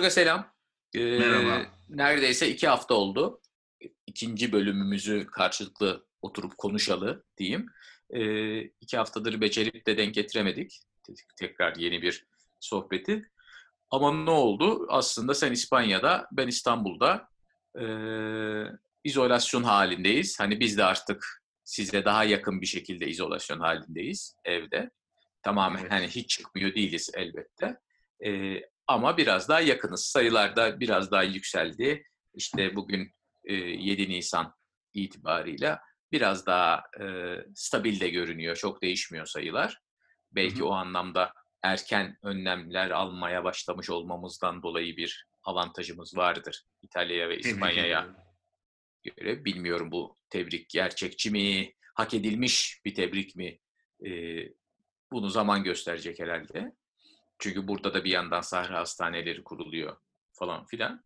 Borga selam. Ee, Merhaba. Neredeyse iki hafta oldu. İkinci bölümümüzü karşılıklı oturup konuşalı diyeyim. Ee, iki haftadır becerip de denk getiremedik. Tekrar yeni bir sohbeti. Ama ne oldu? Aslında sen İspanya'da, ben İstanbul'da ee, izolasyon halindeyiz. Hani biz de artık size daha yakın bir şekilde izolasyon halindeyiz evde. Tamamen Evet. hani hiç çıkmıyor değiliz elbette. Ee, ama biraz daha yakınız. Sayılar da biraz daha yükseldi. İşte bugün e, 7 Nisan itibarıyla biraz daha e, stabil de görünüyor. Çok değişmiyor sayılar. Belki Hı hı. o anlamda erken önlemler almaya başlamış olmamızdan dolayı bir avantajımız vardır İtalya'ya ve İspanya'ya göre. Bilmiyorum bu tebrik gerçekçi mi, hak edilmiş bir tebrik mi? Ee, bunu zaman gösterecek herhalde. Çünkü burada da bir yandan sahra hastaneleri kuruluyor falan filan.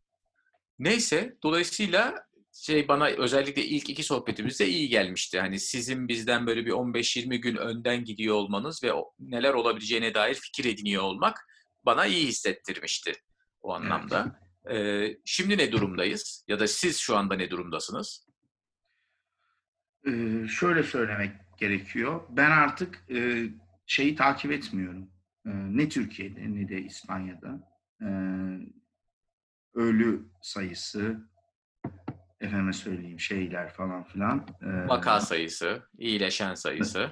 Neyse, dolayısıyla şey bana özellikle ilk iki sohbetimizde iyi gelmişti. Hani sizin bizden böyle bir 15-20 gün önden gidiyor olmanız ve neler olabileceğine dair fikir ediniyor olmak bana iyi hissettirmişti o anlamda. Ee, şimdi ne durumdayız? Ya da siz şu anda ne durumdasınız? Ee, şöyle söylemek gerekiyor. Ben artık e, şeyi takip etmiyorum. Ee, ne Türkiye'de ne de İspanya'da. Ee, ölü sayısı, efendime söyleyeyim şeyler falan filan. ee, Vaka sayısı, iyileşen sayısı.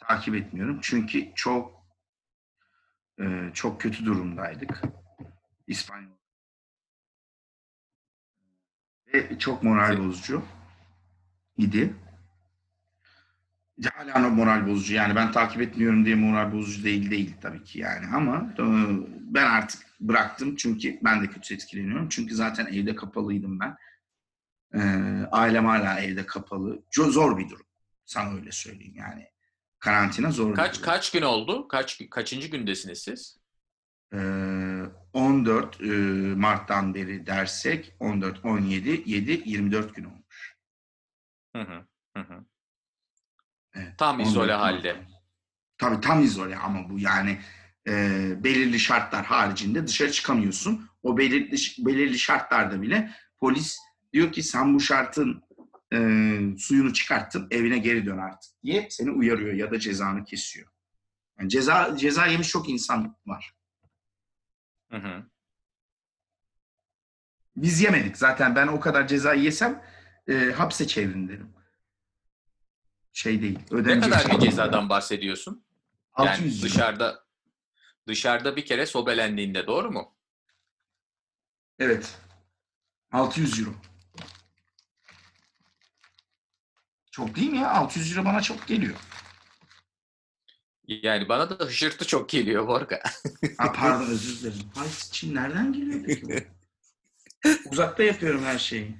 takip etmiyorum. Çünkü çok e, çok kötü durumdaydık. İspanya. Ve çok moral bozucu idi. Hala moral bozucu. Yani ben takip etmiyorum diye moral bozucu değil değil tabii ki yani ama e, ben artık bıraktım çünkü ben de kötü etkileniyorum. Çünkü zaten evde kapalıydım ben. E, ailem hala evde kapalı. Zor bir durum. Sana öyle söyleyeyim yani. Karantina zor bir Kaç durum. kaç gün oldu? Kaç kaçıncı gündesiniz siz? Ee, 14 e, Mart'tan beri dersek 14, 17, 7, 24 gün olmuş. Hı hı. Hı hı. Evet, Tam 14 izole halde. Tabii tam izole ama bu yani e, belirli şartlar haricinde dışarı çıkamıyorsun. O belirli belirli şartlarda bile polis diyor ki sen bu şartın e, suyunu çıkarttın evine geri dön artık diye seni uyarıyor ya da cezanı kesiyor. Yani ceza ceza yemiş çok insan var. Hı hı. Biz yemedik. Zaten ben o kadar ceza yesem e, hapse çevirin derim. Şey değil. Ne kadar şey bir değil. cezadan bahsediyorsun? Yani 600 lira. dışarıda dışarıda bir kere sobelendiğinde doğru mu? Evet. 600 euro. Çok değil mi ya? 600 euro bana çok geliyor. Yani bana da hışırtı çok geliyor Borga. Ha, pardon özür dilerim. Ay Çin nereden geliyor peki? bu? Uzakta yapıyorum her şeyi.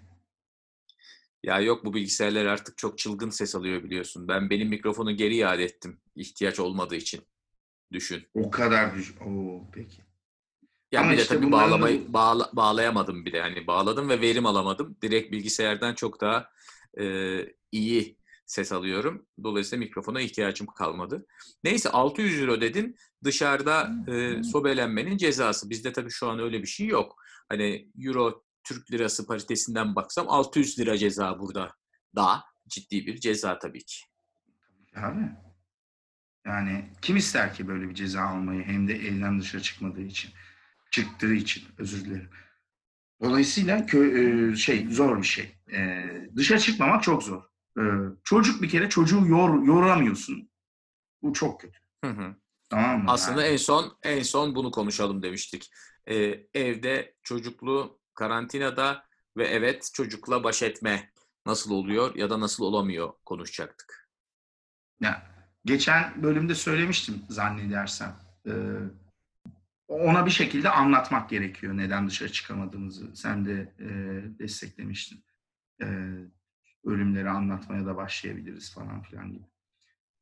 Ya yok bu bilgisayarlar artık çok çılgın ses alıyor biliyorsun. Ben benim mikrofonu geri iade ettim ihtiyaç olmadığı için. Düşün. O kadar düş. Oo peki. Ya Ama bir de işte tabii da bağlamayı bu- bağla- bağlayamadım bir de. Hani bağladım ve verim alamadım. Direkt bilgisayardan çok daha e, iyi ses alıyorum. Dolayısıyla mikrofona ihtiyacım kalmadı. Neyse 600 euro dedin. Dışarıda e, sobelenmenin cezası. Bizde tabii şu an öyle bir şey yok. Hani euro Türk lirası paritesinden baksam 600 lira ceza burada. Daha ciddi bir ceza tabii ki. Abi. Yani kim ister ki böyle bir ceza almayı hem de evden dışarı çıkmadığı için. Çıktığı için özür dilerim. Dolayısıyla kö- e, şey zor bir şey. E, dışarı çıkmamak çok zor. E, çocuk bir kere çocuğu yor, yoramıyorsun. Bu çok kötü. Hı hı. Tamam mı? Aslında Yani en son en son bunu konuşalım demiştik. Ee, evde çocuklu karantinada ve evet çocukla baş etme nasıl oluyor ya da nasıl olamıyor konuşacaktık. Ya, geçen bölümde söylemiştim zannedersem. E, ona bir şekilde anlatmak gerekiyor neden dışarı çıkamadığımızı. Sen de e, desteklemiştin. E, ölümleri anlatmaya da başlayabiliriz falan filan gibi.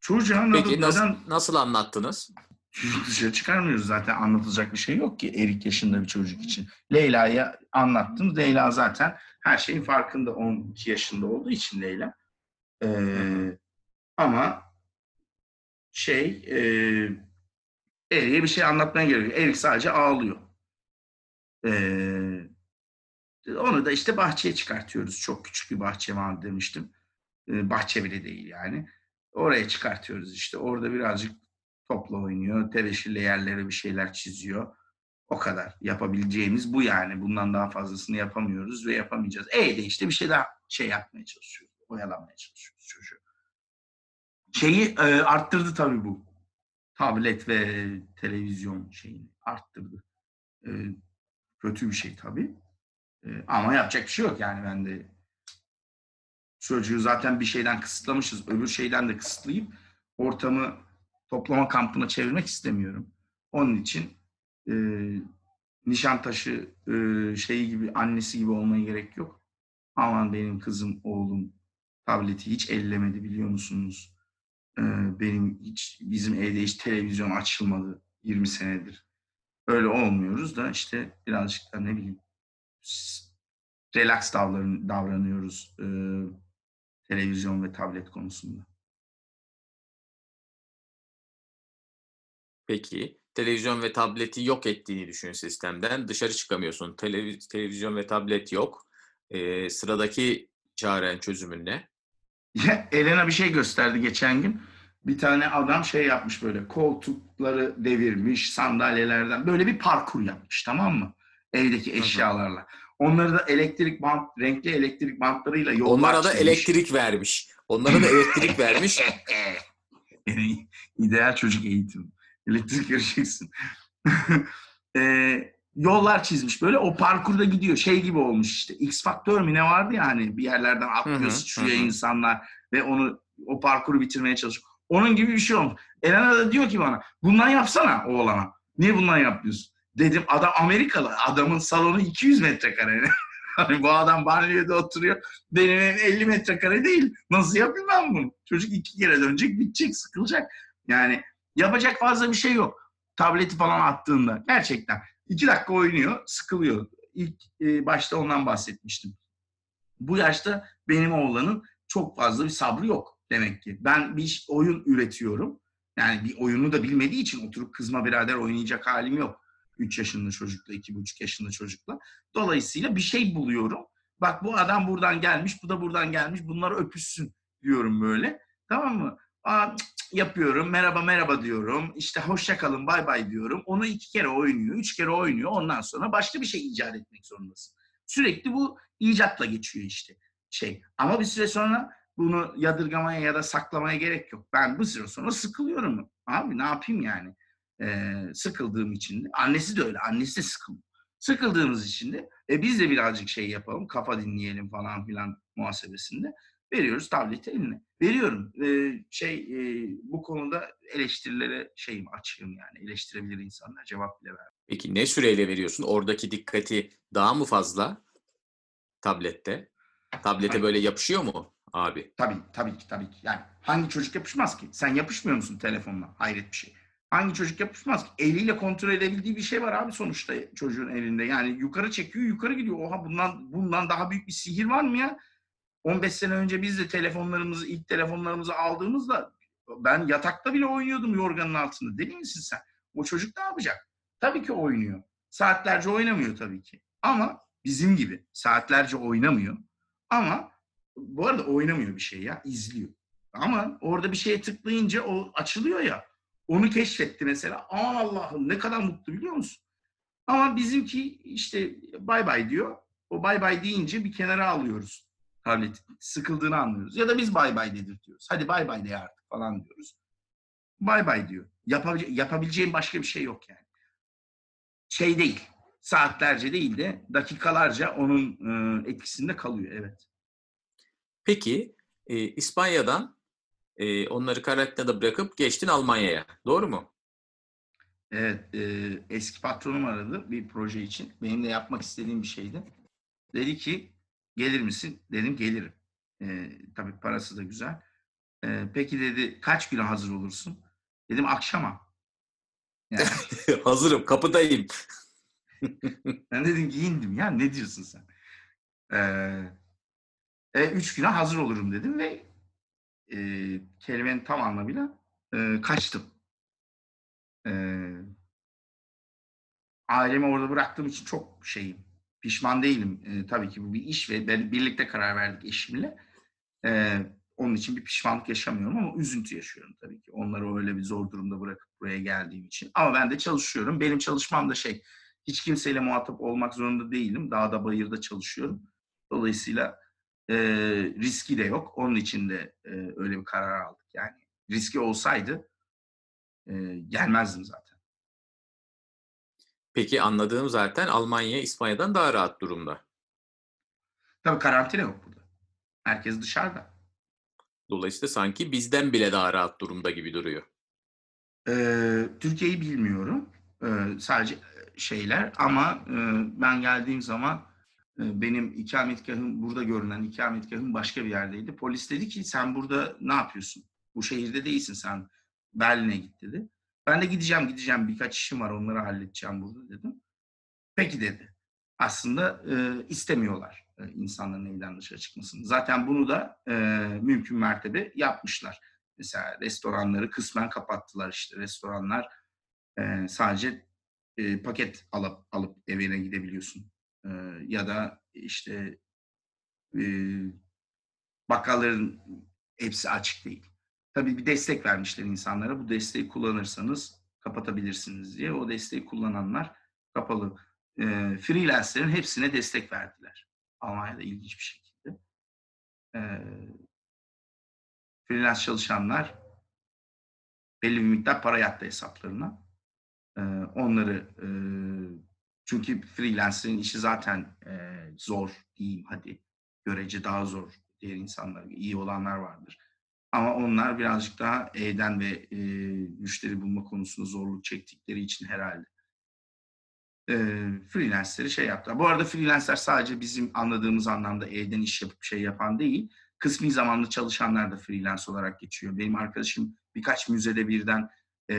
Çocuğa Peki neden, nasıl, neden nasıl anlattınız? Çocuk dışarı çıkarmıyoruz zaten anlatılacak bir şey yok ki erik yaşında bir çocuk için. Leyla'ya anlattım. Leyla zaten her şeyin farkında 12 yaşında olduğu için Leyla. Ee, Ama şey e, Erik'e bir şey anlatmaya gerek yok. Erik sadece ağlıyor. E, onu da işte bahçeye çıkartıyoruz. Çok küçük bir bahçe var demiştim. E, bahçe bile değil yani. Oraya çıkartıyoruz işte. Orada birazcık topla oynuyor. Tebeşirle yerlere bir şeyler çiziyor. O kadar. Yapabileceğimiz bu yani. Bundan daha fazlasını yapamıyoruz ve yapamayacağız. E de işte bir şey daha şey yapmaya çalışıyoruz. Oyalamaya çalışıyoruz çocuğu. Şeyi e, arttırdı tabii bu. Tablet ve televizyon şeyini arttırdı. E, kötü bir şey tabii. E, ama yapacak bir şey yok yani ben de çocuğu zaten bir şeyden kısıtlamışız. Öbür şeyden de kısıtlayıp ortamı toplama kampına çevirmek istemiyorum. Onun için e, Nişantaşı e, şeyi gibi annesi gibi olmaya gerek yok. Aman benim kızım, oğlum tableti hiç ellemedi biliyor musunuz? E, benim hiç bizim evde hiç televizyon açılmadı 20 senedir. Öyle olmuyoruz da işte birazcık da ne bileyim relax davran davranıyoruz e, televizyon ve tablet konusunda. Peki televizyon ve tableti yok ettiğini düşün sistemden. Dışarı çıkamıyorsun. Televiz televizyon ve tablet yok. Ee, sıradaki çaren çözümün ne? Elena bir şey gösterdi geçen gün. Bir tane adam şey yapmış böyle koltukları devirmiş sandalyelerden böyle bir parkur yapmış tamam mı? Evdeki eşyalarla. Onları da elektrik bant, renkli elektrik bantlarıyla yollar Onlara da çizmiş. elektrik vermiş. Onlara da elektrik vermiş. İdeal çocuk eğitimi. Elektrik göreceksin. ee, yollar çizmiş böyle. O parkurda gidiyor. Şey gibi olmuş işte. X Faktör mü ne vardı ya hani bir yerlerden atlıyor, sıçrıyor insanlar ve onu o parkuru bitirmeye çalışıyor. Onun gibi bir şey olmuş. Elena da diyor ki bana bundan yapsana oğlana. Niye bundan yapmıyorsun? Dedim adam Amerikalı. Adamın salonu 200 metrekare. hani bu adam banliyöde oturuyor. Benim evim 50 metrekare değil. Nasıl yapayım ben bunu? Çocuk iki kere dönecek, bitecek, sıkılacak. Yani yapacak fazla bir şey yok. Tableti falan attığında. Gerçekten. iki dakika oynuyor, sıkılıyor. İlk e, başta ondan bahsetmiştim. Bu yaşta benim oğlanın çok fazla bir sabrı yok demek ki. Ben bir oyun üretiyorum. Yani bir oyunu da bilmediği için oturup kızma birader oynayacak halim yok. 3 yaşında çocukla, 2,5 yaşında çocukla. Dolayısıyla bir şey buluyorum. Bak bu adam buradan gelmiş, bu da buradan gelmiş. Bunlar öpüşsün diyorum böyle. Tamam mı? Aa, yapıyorum. Merhaba merhaba diyorum. İşte hoşça kalın bay bay diyorum. Onu iki kere oynuyor, üç kere oynuyor. Ondan sonra başka bir şey icat etmek zorundasın. Sürekli bu icatla geçiyor işte şey. Ama bir süre sonra bunu yadırgamaya ya da saklamaya gerek yok. Ben bu süre sonra sıkılıyorum. Abi ne yapayım yani? Ee, sıkıldığım için. Annesi de öyle. Annesi de sıkılıyor. Sıkıldığımız için de e, biz de birazcık şey yapalım. Kafa dinleyelim falan filan muhasebesinde. Veriyoruz tableti eline. Veriyorum. Ee, şey e, bu konuda eleştirilere şeyim açığım yani. Eleştirebilir insanlar. Cevap bile ver. Peki ne süreyle veriyorsun? Oradaki dikkati daha mı fazla tablette? Tablete Hayır. böyle yapışıyor mu abi? Tabii tabii ki tabii ki. Yani hangi çocuk yapışmaz ki? Sen yapışmıyor musun telefonla? Hayret bir şey. Hangi çocuk yapışmaz ki? Eliyle kontrol edebildiği bir şey var abi sonuçta çocuğun elinde. Yani yukarı çekiyor, yukarı gidiyor. Oha bundan bundan daha büyük bir sihir var mı ya? 15 sene önce biz de telefonlarımızı, ilk telefonlarımızı aldığımızda ben yatakta bile oynuyordum yorganın altında. Deli misin sen? O çocuk ne yapacak? Tabii ki oynuyor. Saatlerce oynamıyor tabii ki. Ama bizim gibi saatlerce oynamıyor. Ama bu arada oynamıyor bir şey ya, izliyor. Ama orada bir şeye tıklayınca o açılıyor ya. Onu keşfetti mesela. Aman Allah'ım ne kadar mutlu biliyor musun? Ama bizimki işte bay bay diyor. O bay bay deyince bir kenara alıyoruz tableti. Sıkıldığını anlıyoruz. Ya da biz bay bay dedirtiyoruz. Hadi bay bay de artık falan diyoruz. Bay bay diyor. Yapabilece- yapabileceğim başka bir şey yok yani. Şey değil. Saatlerce değil de dakikalarca onun e, etkisinde kalıyor. Evet. Peki e, İspanya'dan e, onları Karadeniz'de bırakıp geçtin Almanya'ya. Doğru mu? Evet, e, eski patronum aradı bir proje için. Benim de yapmak istediğim bir şeydi. Dedi ki, gelir misin? Dedim, gelirim. E, tabii parası da güzel. E, peki dedi, kaç güne hazır olursun? Dedim, akşama. Yani, Hazırım, kapıdayım. ben dedim giyindim ya, ne diyorsun sen? E, e, üç güne hazır olurum dedim ve e, kelimenin tam anlamıyla e, kaçtım. E, ailemi orada bıraktığım için çok şeyim. Pişman değilim. E, tabii ki bu bir iş ve ben birlikte karar verdik eşimle. E, onun için bir pişmanlık yaşamıyorum ama üzüntü yaşıyorum tabii ki. Onları öyle bir zor durumda bırakıp buraya geldiğim için. Ama ben de çalışıyorum. Benim çalışmam da şey, hiç kimseyle muhatap olmak zorunda değilim. Dağda bayırda çalışıyorum. Dolayısıyla e, riski de yok. Onun için de e, öyle bir karar aldık. Yani riski olsaydı e, gelmezdim zaten. Peki anladığım zaten Almanya İspanya'dan daha rahat durumda. Tabii karantina yok burada. Herkes dışarıda. Dolayısıyla sanki bizden bile daha rahat durumda gibi duruyor. Ee, Türkiye'yi bilmiyorum. Ee, sadece şeyler ama e, ben geldiğim zaman e, benim ikametgahım burada görünen ikametgahım başka bir yerdeydi. Polis dedi ki sen burada ne yapıyorsun? Bu şehirde değilsin sen. Berlin'e git dedi. Ben de gideceğim gideceğim birkaç işim var onları halledeceğim burada dedim. Peki dedi. Aslında e, istemiyorlar e, insanların evden dışarı çıkmasını. Zaten bunu da e, mümkün mertebe yapmışlar. Mesela restoranları kısmen kapattılar işte. Restoranlar e, sadece e, paket alıp alıp evine gidebiliyorsun. E, ya da işte e, bakkalların hepsi açık değil. Tabii bir destek vermişler insanlara. Bu desteği kullanırsanız kapatabilirsiniz diye. O desteği kullananlar kapalı. E, freelancerin hepsine destek verdiler. Almanya'da ilginç bir şekilde. E, freelance çalışanlar belli bir miktar para yattı hesaplarına. E, onları e, çünkü freelancerin işi zaten e, zor diyeyim hadi. Görece daha zor diğer insanlar, iyi olanlar vardır. Ama onlar birazcık daha evden ve e, müşteri bulma konusunda zorluk çektikleri için herhalde e, freelancerleri şey yaptılar. Bu arada freelancer sadece bizim anladığımız anlamda evden iş yapıp şey yapan değil. Kısmi zamanlı çalışanlar da freelance olarak geçiyor. Benim arkadaşım birkaç müzede birden e,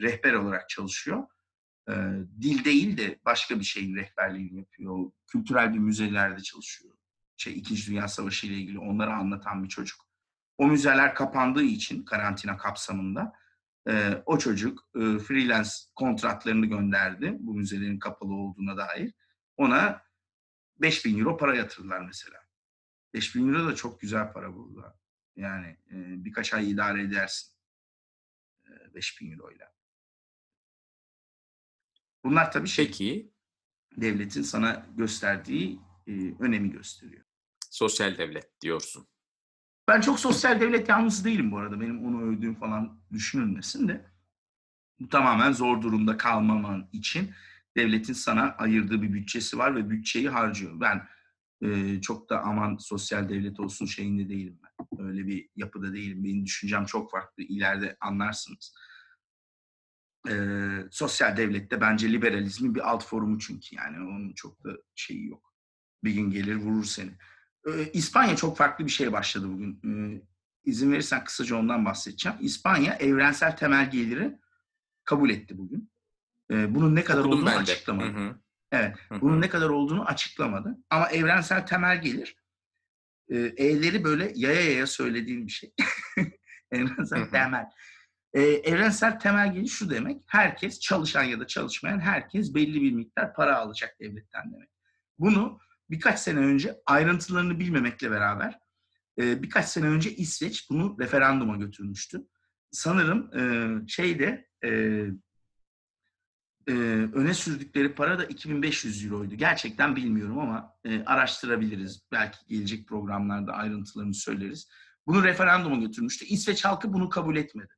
rehber olarak çalışıyor. E, dil değil de başka bir şeyin rehberliğini yapıyor. Kültürel bir müzelerde çalışıyor. Şey İkinci Dünya Savaşı ile ilgili onları anlatan bir çocuk. O müzeler kapandığı için karantina kapsamında e, o çocuk e, freelance kontratlarını gönderdi bu müzelerin kapalı olduğuna dair. Ona 5000 euro para yatırdılar mesela. 5000 euro da çok güzel para burada. Yani e, birkaç ay idare edersin. E, 5000 euro ile. Bunlar tabii şey, Peki devletin sana gösterdiği e, önemi gösteriyor. sosyal devlet diyorsun. Ben çok sosyal devlet yanlısı değilim bu arada. Benim onu övdüğüm falan düşünülmesin de. Bu tamamen zor durumda kalmaman için devletin sana ayırdığı bir bütçesi var ve bütçeyi harcıyor. Ben e, çok da aman sosyal devlet olsun şeyinde değilim ben. Öyle bir yapıda değilim. Benim düşüncem çok farklı. İleride anlarsınız. E, sosyal devlette bence liberalizmin bir alt forumu çünkü yani onun çok da şeyi yok. Bir gün gelir vurur seni. Ee, İspanya çok farklı bir şeye başladı bugün. Ee, izin verirsen kısaca ondan bahsedeceğim. İspanya evrensel temel geliri kabul etti bugün. Ee, bunun ne kadar Okudum olduğunu açıklamadı. Hı hı. Evet. Hı hı. Bunun ne kadar olduğunu açıklamadı. Ama evrensel temel gelir e, E'leri böyle yaya yaya söylediğim bir şey. evrensel Hı hı. temel. E, evrensel temel gelir şu demek. Herkes çalışan ya da çalışmayan herkes belli bir miktar para alacak devletten demek. Bunu birkaç sene önce ayrıntılarını bilmemekle beraber e, birkaç sene önce İsveç bunu referanduma götürmüştü. Sanırım e, şeyde e, e, öne sürdükleri para da 2500 euroydu. Gerçekten bilmiyorum ama e, araştırabiliriz. Belki gelecek programlarda ayrıntılarını söyleriz. Bunu referanduma götürmüştü. İsveç halkı bunu kabul etmedi.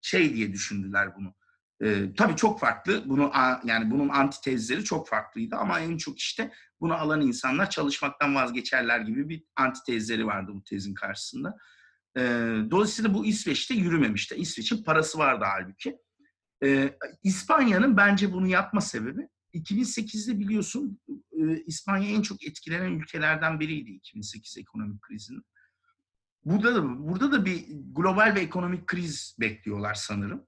Şey diye düşündüler bunu. E, tabii çok farklı. Bunu yani bunun antitezleri çok farklıydı ama en çok işte bunu alan insanlar çalışmaktan vazgeçerler gibi bir antitezleri vardı bu tezin karşısında. E, dolayısıyla bu İsveç'te yürümemişti. İsveç'in parası vardı halbuki. E, İspanya'nın bence bunu yapma sebebi 2008'de biliyorsun e, İspanya en çok etkilenen ülkelerden biriydi 2008 ekonomik krizinin. Burada da burada da bir global ve ekonomik kriz bekliyorlar sanırım.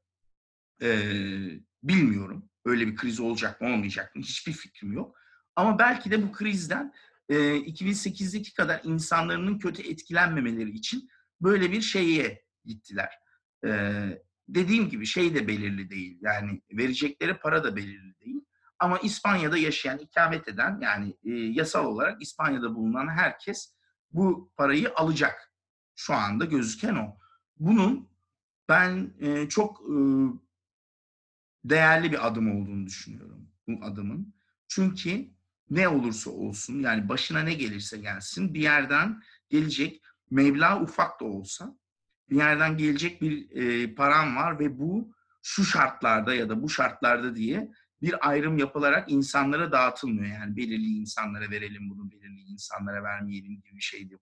Ee, bilmiyorum. Öyle bir kriz olacak mı olmayacak mı hiçbir fikrim yok. Ama belki de bu krizden e, 2008'deki kadar insanların kötü etkilenmemeleri için böyle bir şeye gittiler. Ee, dediğim gibi şey de belirli değil. Yani verecekleri para da belirli değil. Ama İspanya'da yaşayan, ikamet eden yani e, yasal olarak İspanya'da bulunan herkes bu parayı alacak. Şu anda gözüken o. Bunun ben e, çok e, değerli bir adım olduğunu düşünüyorum bu adımın. Çünkü ne olursa olsun yani başına ne gelirse gelsin bir yerden gelecek meblağ ufak da olsa bir yerden gelecek bir e, param var ve bu şu şartlarda ya da bu şartlarda diye bir ayrım yapılarak insanlara dağıtılmıyor. Yani belirli insanlara verelim bunu, belirli insanlara vermeyelim gibi bir şey değil.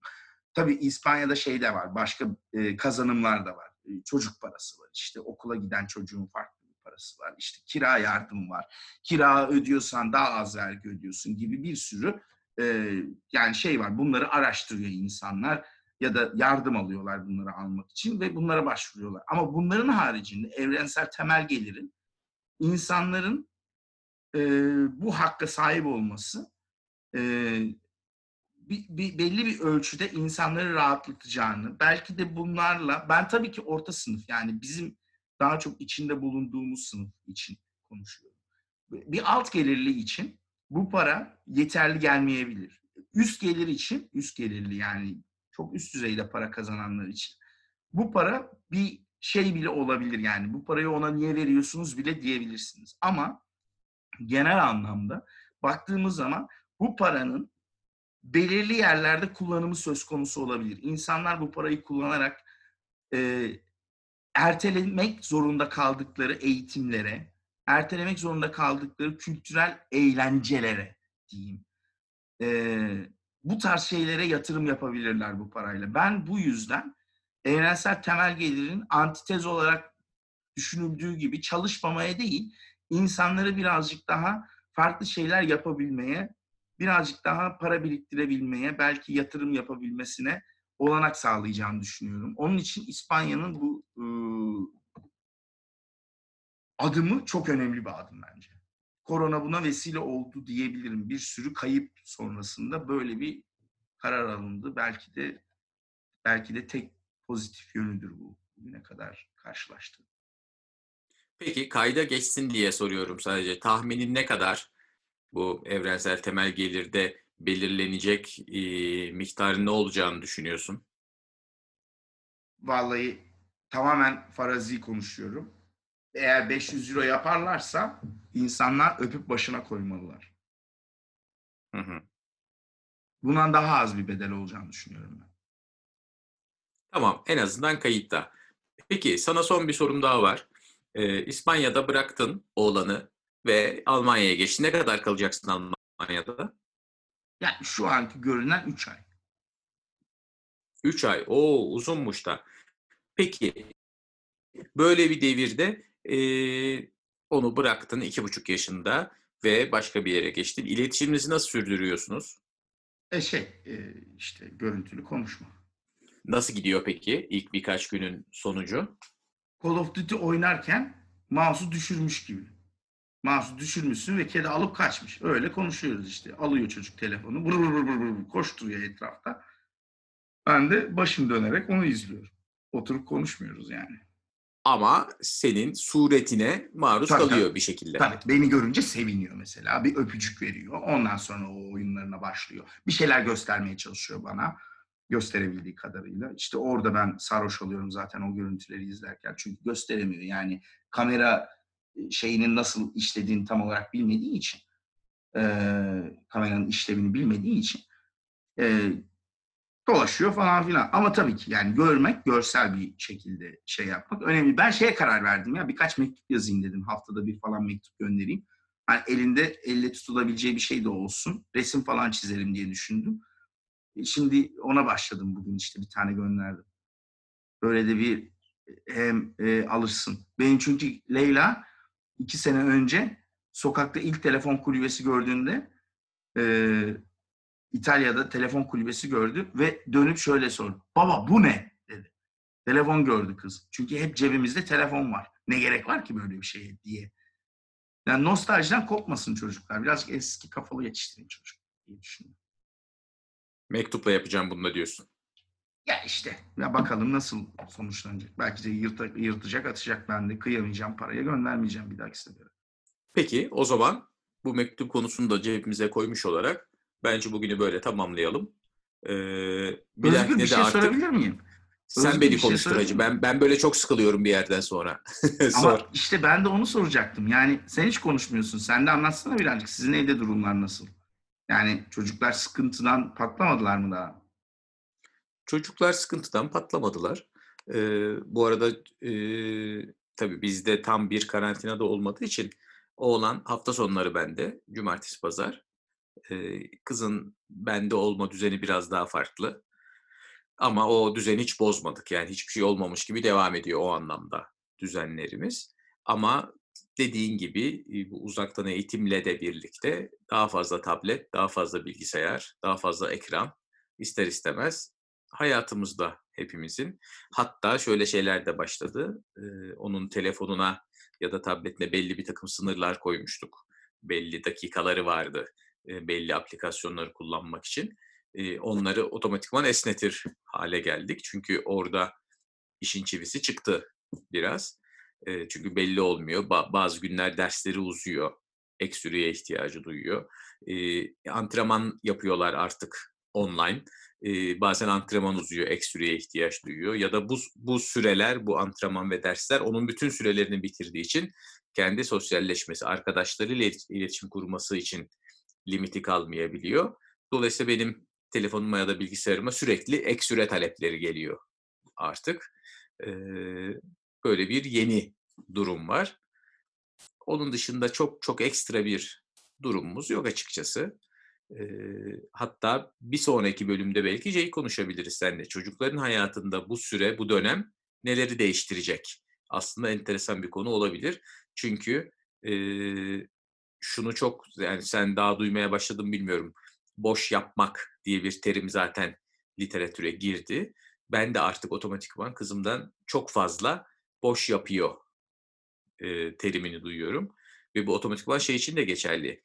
Tabii İspanya'da şey de var, başka e, kazanımlar da var. E, çocuk parası var, işte okula giden çocuğun farklı parası var, işte kira yardım var. Kira ödüyorsan daha az vergi ödüyorsun gibi bir sürü e, yani şey var. Bunları araştırıyor insanlar ya da yardım alıyorlar bunları almak için ve bunlara başvuruyorlar. Ama bunların haricinde evrensel temel gelirin insanların e, bu hakka sahip olması e, bir, bir, belli bir ölçüde insanları rahatlatacağını, belki de bunlarla, ben tabii ki orta sınıf yani bizim daha çok içinde bulunduğumuz sınıf için konuşuyorum. Bir alt gelirli için bu para yeterli gelmeyebilir. Üst gelir için, üst gelirli yani çok üst düzeyde para kazananlar için bu para bir şey bile olabilir yani bu parayı ona niye veriyorsunuz bile diyebilirsiniz. Ama genel anlamda baktığımız zaman bu paranın belirli yerlerde kullanımı söz konusu olabilir. İnsanlar bu parayı kullanarak e, ertelemek zorunda kaldıkları eğitimlere, ertelemek zorunda kaldıkları kültürel eğlencelere diyeyim. E, bu tarz şeylere yatırım yapabilirler bu parayla. Ben bu yüzden evrensel temel gelirin antitez olarak düşünüldüğü gibi çalışmamaya değil, insanları birazcık daha farklı şeyler yapabilmeye, birazcık daha para biriktirebilmeye, belki yatırım yapabilmesine olanak sağlayacağını düşünüyorum. Onun için İspanya'nın bu ıı, adımı çok önemli bir adım bence. Korona buna vesile oldu diyebilirim. Bir sürü kayıp sonrasında böyle bir karar alındı. Belki de belki de tek pozitif yönüdür bu bugüne kadar karşılaştığım. Peki kayda geçsin diye soruyorum sadece. Tahminin ne kadar bu evrensel temel gelirde belirlenecek e, miktarın ne olacağını düşünüyorsun? Vallahi tamamen farazi konuşuyorum. Eğer 500 euro yaparlarsa insanlar öpüp başına koymalılar. Hı hı. Bundan daha az bir bedel olacağını düşünüyorum ben. Tamam, en azından kayıtta. Peki, sana son bir sorum daha var. Ee, İspanya'da bıraktın oğlanı ve Almanya'ya geçtin. Ne kadar kalacaksın Almanya'da? Yani şu anki görünen 3 ay. 3 ay. Oo, uzunmuş da. Peki, böyle bir devirde e, onu bıraktın iki buçuk yaşında ve başka bir yere geçtin. İletişiminizi nasıl sürdürüyorsunuz? E şey, e, işte görüntülü konuşma. Nasıl gidiyor peki ilk birkaç günün sonucu? Call of Duty oynarken mouse'u düşürmüş gibi. Mouse'u düşürmüşsün ve kedi alıp kaçmış. Öyle konuşuyoruz işte. Alıyor çocuk telefonu. Vır vır vır vır koşturuyor etrafta. Ben de başım dönerek onu izliyorum. Oturup konuşmuyoruz yani. Ama senin suretine maruz Tabii, kalıyor tabii. bir şekilde. Tabii beni görünce seviniyor mesela. Bir öpücük veriyor. Ondan sonra o oyunlarına başlıyor. Bir şeyler göstermeye çalışıyor bana. Gösterebildiği kadarıyla. İşte orada ben sarhoş oluyorum zaten o görüntüleri izlerken. Çünkü gösteremiyor. Yani kamera şeyinin nasıl işlediğini tam olarak bilmediği için e, kameranın işlevini bilmediği için e, dolaşıyor falan filan. Ama tabii ki yani görmek, görsel bir şekilde şey yapmak önemli. Ben şeye karar verdim ya birkaç mektup yazayım dedim. Haftada bir falan mektup göndereyim. Hani elinde elle tutulabileceği bir şey de olsun. Resim falan çizerim diye düşündüm. E, Şimdi ona başladım bugün işte bir tane gönderdim. Böyle de bir hem e, alırsın. Benim çünkü Leyla iki sene önce sokakta ilk telefon kulübesi gördüğünde e, İtalya'da telefon kulübesi gördü ve dönüp şöyle sordu. Baba bu ne? dedi. Telefon gördü kız. Çünkü hep cebimizde telefon var. Ne gerek var ki böyle bir şeye diye. Yani nostaljiden kopmasın çocuklar. Birazcık eski kafalı yetiştirin çocuk diye düşünüyorum. Mektupla yapacağım bunu da diyorsun. Ya işte ya bakalım nasıl sonuçlanacak. Belki de yırta- yırtacak atacak ben de kıyamayacağım paraya göndermeyeceğim bir dahaki sefere. Peki o zaman bu mektup konusunu da cebimize koymuş olarak bence bugünü böyle tamamlayalım. Ee, bir Özgür bir şey artık sorabilir miyim? sen Özgür beni bir şey? Ben, ben böyle çok sıkılıyorum bir yerden sonra. Sor. Ama işte ben de onu soracaktım. Yani sen hiç konuşmuyorsun. Sen de anlatsana birazcık. Sizin evde durumlar nasıl? Yani çocuklar sıkıntıdan patlamadılar mı daha? Çocuklar sıkıntıdan patlamadılar. Ee, bu arada e, tabii bizde tam bir karantinada olmadığı için oğlan hafta sonları bende, cumartesi pazar. Ee, kızın bende olma düzeni biraz daha farklı. Ama o düzeni hiç bozmadık. Yani hiçbir şey olmamış gibi devam ediyor o anlamda düzenlerimiz. Ama dediğin gibi e, bu uzaktan eğitimle de birlikte daha fazla tablet, daha fazla bilgisayar, daha fazla ekran ister istemez hayatımızda hepimizin. Hatta şöyle şeyler de başladı. Ee, onun telefonuna ya da tabletine belli bir takım sınırlar koymuştuk. Belli dakikaları vardı. e, belli aplikasyonları kullanmak için. E, onları otomatikman esnetir hale geldik. Çünkü orada işin çivisi çıktı biraz. E, çünkü belli olmuyor. Ba- bazı günler dersleri uzuyor. Ek süreye ihtiyacı duyuyor. E, antrenman yapıyorlar artık online. Bazen antrenman uzuyor, ek süreye ihtiyaç duyuyor. Ya da bu, bu süreler, bu antrenman ve dersler onun bütün sürelerini bitirdiği için kendi sosyalleşmesi, arkadaşlarıyla ilet- iletişim kurması için limiti kalmayabiliyor. Dolayısıyla benim telefonuma ya da bilgisayarıma sürekli ek süre talepleri geliyor artık. Böyle bir yeni durum var. Onun dışında çok çok ekstra bir durumumuz yok açıkçası. Hatta bir sonraki bölümde belki şeyi konuşabiliriz seninle. Çocukların hayatında bu süre, bu dönem neleri değiştirecek? Aslında enteresan bir konu olabilir. Çünkü e, şunu çok yani sen daha duymaya başladın bilmiyorum. Boş yapmak diye bir terim zaten literatüre girdi. Ben de artık otomatikman kızımdan çok fazla boş yapıyor e, terimini duyuyorum. Ve bu otomatikman şey için de geçerli.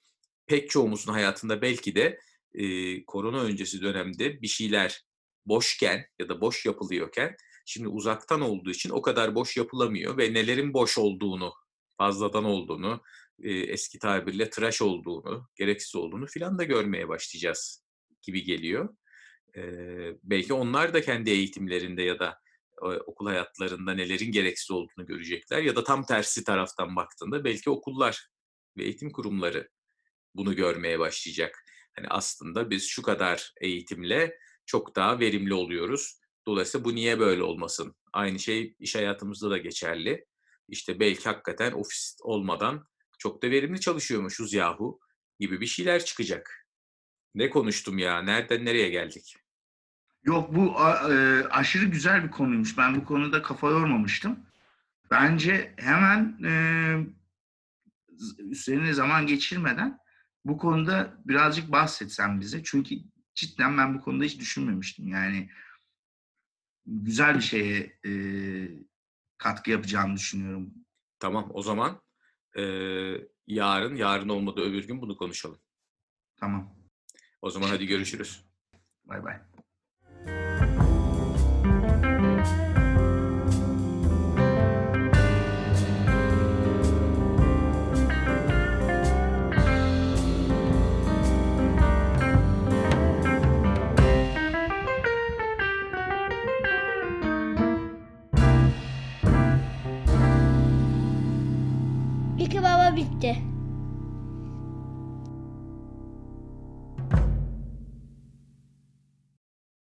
Pek çoğumuzun hayatında belki de e, korona öncesi dönemde bir şeyler boşken ya da boş yapılıyorken şimdi uzaktan olduğu için o kadar boş yapılamıyor ve nelerin boş olduğunu, fazladan olduğunu, e, eski tabirle tıraş olduğunu, gereksiz olduğunu filan da görmeye başlayacağız gibi geliyor. E, belki onlar da kendi eğitimlerinde ya da e, okul hayatlarında nelerin gereksiz olduğunu görecekler ya da tam tersi taraftan baktığında belki okullar ve eğitim kurumları bunu görmeye başlayacak. Hani aslında biz şu kadar eğitimle çok daha verimli oluyoruz. Dolayısıyla bu niye böyle olmasın? Aynı şey iş hayatımızda da geçerli. İşte belki hakikaten ofis olmadan çok da verimli çalışıyormuşuz yahu gibi bir şeyler çıkacak. Ne konuştum ya? Nereden nereye geldik? Yok bu e, aşırı güzel bir konuymuş. Ben bu konuda kafa yormamıştım. Bence hemen üzerine zaman geçirmeden bu konuda birazcık bahsetsen bize. Çünkü cidden ben bu konuda hiç düşünmemiştim. Yani güzel bir şeye e, katkı yapacağını düşünüyorum. Tamam o zaman e, yarın, yarın olmadı öbür gün bunu konuşalım. Tamam. O zaman hadi görüşürüz. Bay bay. Bitti.